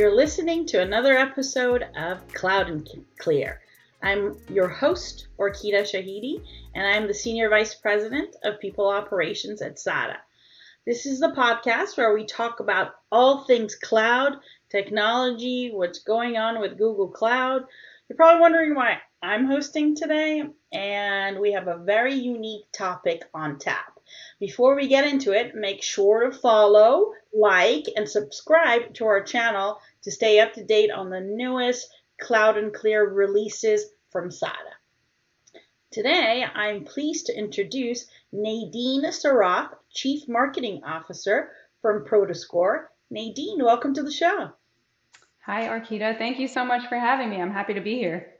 You're listening to another episode of Cloud N Clear. I'm your host, Orkideh Shahidi, and I'm the Senior Vice President of People Operations at SADA. This is the podcast where we talk about all things cloud, technology, what's going on with Google Cloud. You're probably wondering why I'm hosting today, and we have a very unique topic on tap. Before we get into it, make sure to follow, like, and subscribe to our channel to stay up to date on the newest Cloud N Clear releases from SADA. Today, I'm pleased to introduce Nadine Saraff, Chief Marketing Officer from Prodoscore. Nadine, welcome to the show. Hi, Orkideh. Thank you so much for having me. I'm happy to be here.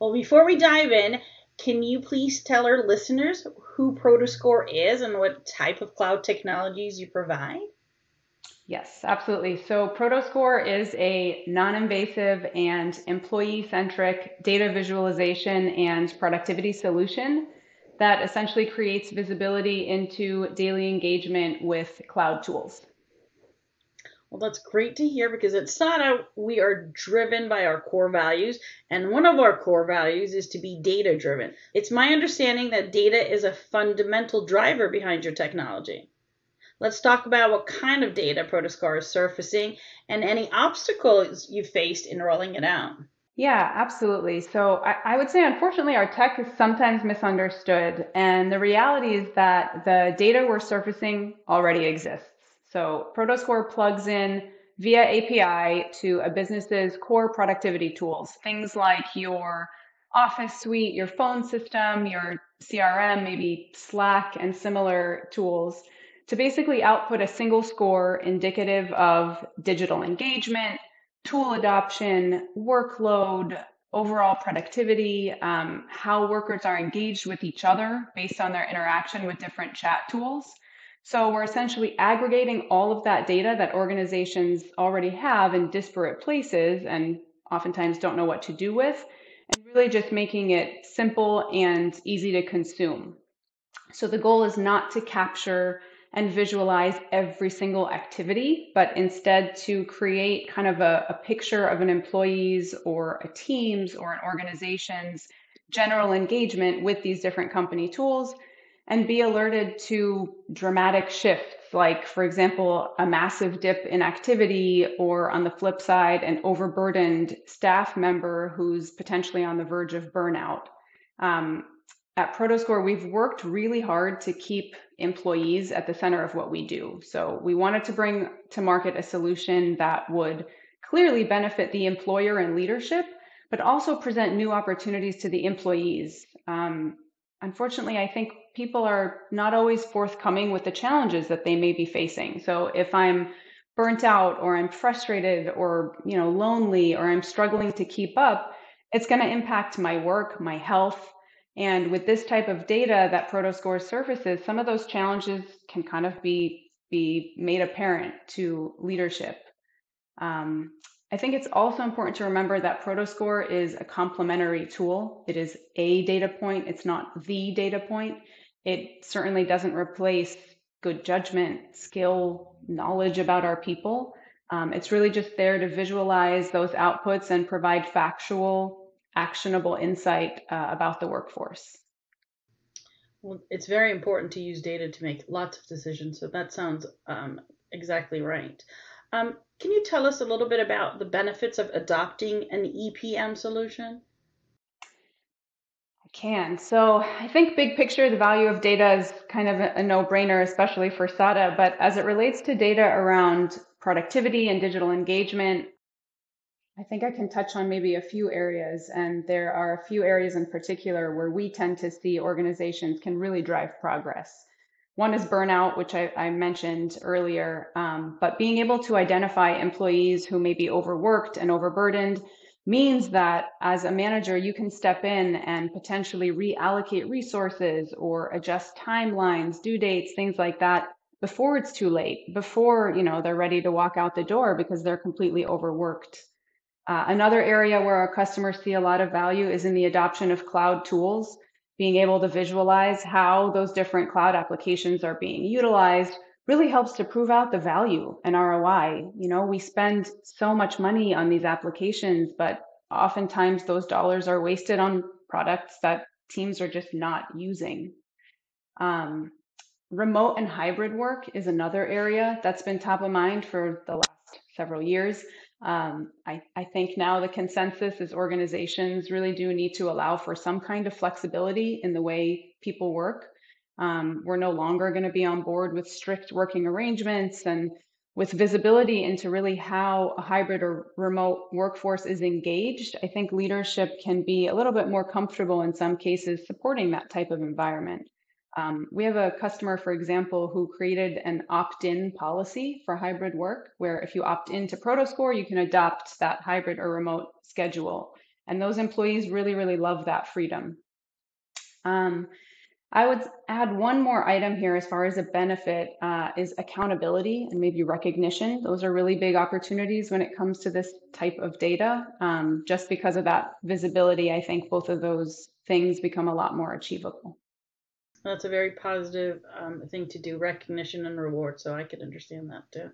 Well, before we dive in, can you please tell our listeners who Prodoscore is and what type of cloud technologies you provide? Yes, absolutely. So Prodoscore is a non-invasive and employee-centric data visualization and productivity solution that essentially creates visibility into daily engagement with cloud tools. Well, that's great to hear because at SADA, we are driven by our core values, and one of our core values is to be data driven. It's my understanding that data is a fundamental driver behind your technology. Let's talk about what kind of data Prodoscore is surfacing and any obstacles you faced in rolling it out. Yeah, absolutely. So I, I, would say, unfortunately, our tech is sometimes misunderstood. And the reality is that the data we're surfacing already exists. So Prodoscore plugs in via API to a business's core productivity tools, things like your Office suite, your phone system, your CRM, maybe Slack and similar tools to basically output a single score indicative of digital engagement, tool adoption, workload, overall productivity, um, how workers are engaged with each other based on their interaction with different chat tools. So we're essentially aggregating all of that data that organizations already have in disparate places and oftentimes don't know what to do with, and really just making it simple and easy to consume. So the goal is not to capture and visualize every single activity, but instead to create kind of a, a picture of an employee's or a team's or an organization's general engagement with these different company tools and be alerted to dramatic shifts, like, for example, a massive dip in activity, or on the flip side, an overburdened staff member who's potentially on the verge of burnout. Um, at Prodoscore, we've worked really hard to keep employees at the center of what we do. So we wanted to bring to market a solution that would clearly benefit the employer and leadership, but also present new opportunities to the employees. Um, unfortunately, I think people are not always forthcoming with the challenges that they may be facing. So if I'm burnt out or I'm frustrated or you know lonely or I'm struggling to keep up, it's going to impact my work, my health. And with this type of data that Prodoscore surfaces, some of those challenges can kind of be be made apparent to leadership. Um, I think it's also important to remember that Prodoscore is a complementary tool. It is a data point, it's not the data point. It certainly doesn't replace good judgment, skill, knowledge about our people. Um, it's really just there to visualize those outputs and provide factual, actionable insight uh, about the workforce. Well, it's very important to use data to make lots of decisions. So that sounds um, exactly right. Um, can you tell us a little bit about the benefits of adopting an EPM solution? I can. So I think big picture, the value of data is kind of a, a no-brainer, especially for SADA. But as it relates to data around productivity and digital engagement, I think I can touch on maybe a few areas. And there are a few areas in particular where we tend to see organizations can really drive progress. One is burnout, which I, I mentioned earlier, um, but being able to identify employees who may be overworked and overburdened means that as a manager, you can step in and potentially reallocate resources or adjust timelines, due dates, things like that before it's too late, before you know they're ready to walk out the door because they're completely overworked. Uh, another area where our customers see a lot of value is in the adoption of cloud tools, being able to visualize how those different cloud applications are being utilized, really helps to prove out the value and ROI. You know, we spend so much money on these applications, but oftentimes those dollars are wasted on products that teams are just not using. Um, remote and hybrid work is another area that's been top of mind for the last several years. Um, I, I think now the consensus is organizations really do need to allow for some kind of flexibility in the way people work. Um, we're no longer going to be on board with strict working arrangements and with visibility into really how a hybrid or remote workforce is engaged, I think leadership can be a little bit more comfortable in some cases supporting that type of environment. Um, we have a customer, for example, who created an opt in policy for hybrid work, where if you opt into Prodoscore, you can adopt that hybrid or remote schedule. And those employees really, really love that freedom. Um, I would add one more item here as far as a benefit uh, is accountability and maybe recognition. Those are really big opportunities when it comes to this type of data. Um, just because of that visibility, I think both of those things become a lot more achievable. That's a very positive um, thing to do, recognition and reward. So I could understand that too.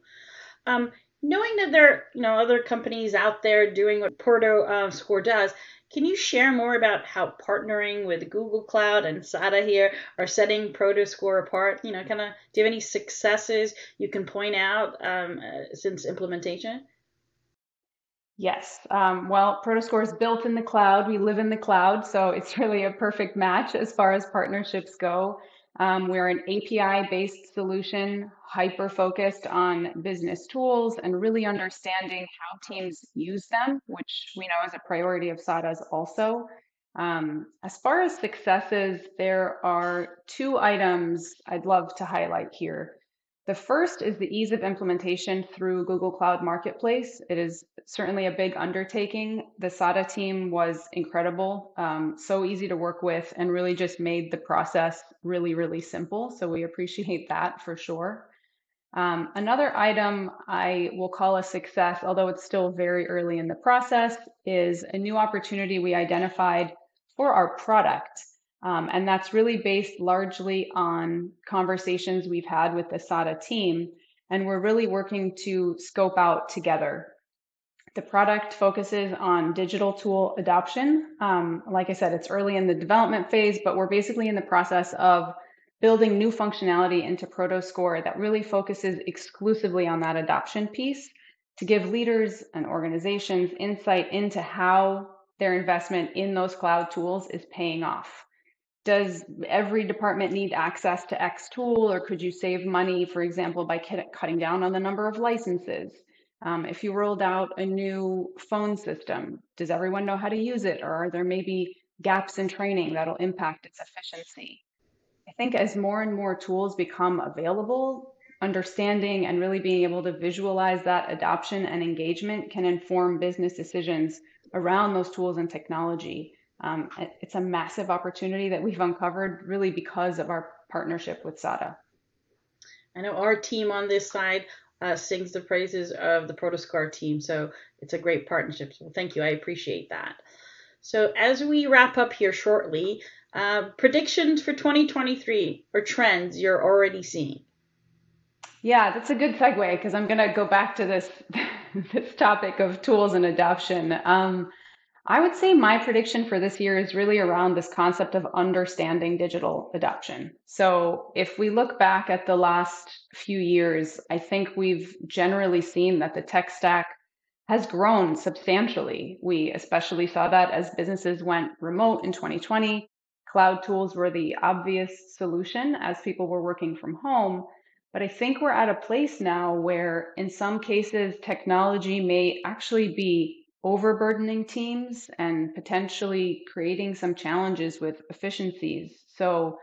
Um, knowing that there are you know other companies out there doing what Prodo uh, Score does, can you share more about how partnering with Google Cloud and SADA here are setting Prodoscore apart? You know, kind of, do you have any successes you can point out um, uh, since implementation? Yes. Um, well, Prodoscore is built in the cloud. We live in the cloud, so it's really a perfect match as far as partnerships go. Um, we're an API based solution, hyper focused on business tools and really understanding how teams use them, which we know is a priority of SADA's also. Um, as far as successes, there are two items I'd love to highlight here. The first is the ease of implementation through Google Cloud Marketplace. It is certainly a big undertaking. The SADA team was incredible, um, so easy to work with, and really just made the process really, really simple. So we appreciate that for sure. Um, another item I will call a success, although it's still very early in the process, is a new opportunity we identified for our product. Um, and that's really based largely on conversations we've had with the SADA team. And we're really working to scope out together. The product focuses on digital tool adoption. Um, like I said, it's early in the development phase, but we're basically in the process of building new functionality into Prodoscore that really focuses exclusively on that adoption piece to give leaders and organizations insight into how their investment in those cloud tools is paying off does every department need access to X tool, or could you save money, for example, by cutting down on the number of licenses? Um, if you rolled out a new phone system, does everyone know how to use it, or are there maybe gaps in training that'll impact its efficiency? I think as more and more tools become available, understanding and really being able to visualize that adoption and engagement can inform business decisions around those tools and technology. Um, it's a massive opportunity that we've uncovered really because of our partnership with SADA. I know our team on this side uh, sings the praises of the Prodoscore team, so it's a great partnership. So thank you, I appreciate that. So as we wrap up here shortly, uh, predictions for 2023 or trends you're already seeing. Yeah, that's a good segue because I'm going to go back to this this topic of tools and adoption. Um, I would say my prediction for this year is really around this concept of understanding digital adoption. So, if we look back at the last few years, I think we've generally seen that the tech stack has grown substantially. We especially saw that as businesses went remote in 2020. Cloud tools were the obvious solution as people were working from home. But I think we're at a place now where, in some cases, technology may actually be overburdening teams and potentially creating some challenges with efficiencies. So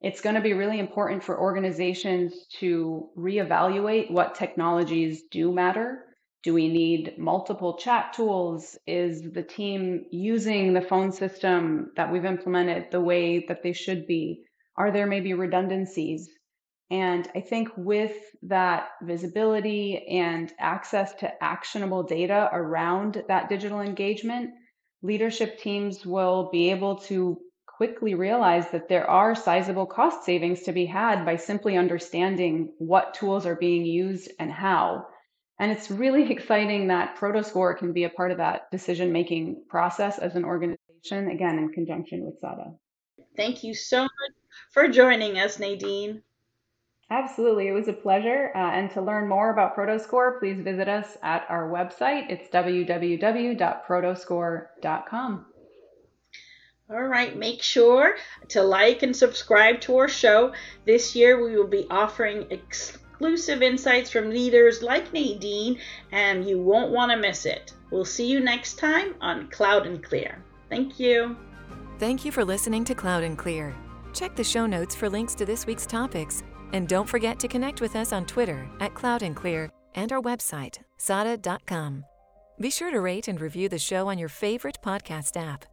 it's going to be really important for organizations to reevaluate what technologies do matter. Do we need multiple chat tools? Is the team using the phone system that we've implemented the way that they should be? Are there maybe redundancies? And I think with that visibility and access to actionable data around that digital engagement, leadership teams will be able to quickly realize that there are sizable cost savings to be had by simply understanding what tools are being used and how. And it's really exciting that Prodoscore can be a part of that decision making process as an organization, again, in conjunction with SADA. Thank you so much for joining us, Nadine. Absolutely. It was a pleasure. Uh, and to learn more about Prodoscore, please visit us at our website. It's www.prodoscore.com. All right, make sure to like and subscribe to our show. This year we will be offering exclusive insights from leaders like Nadine, and you won't want to miss it. We'll see you next time on Cloud N Clear. Thank you. Thank you for listening to Cloud N Clear. Check the show notes for links to this week's topics and don't forget to connect with us on Twitter at Cloud N Clear and our website, sada.com. Be sure to rate and review the show on your favorite podcast app.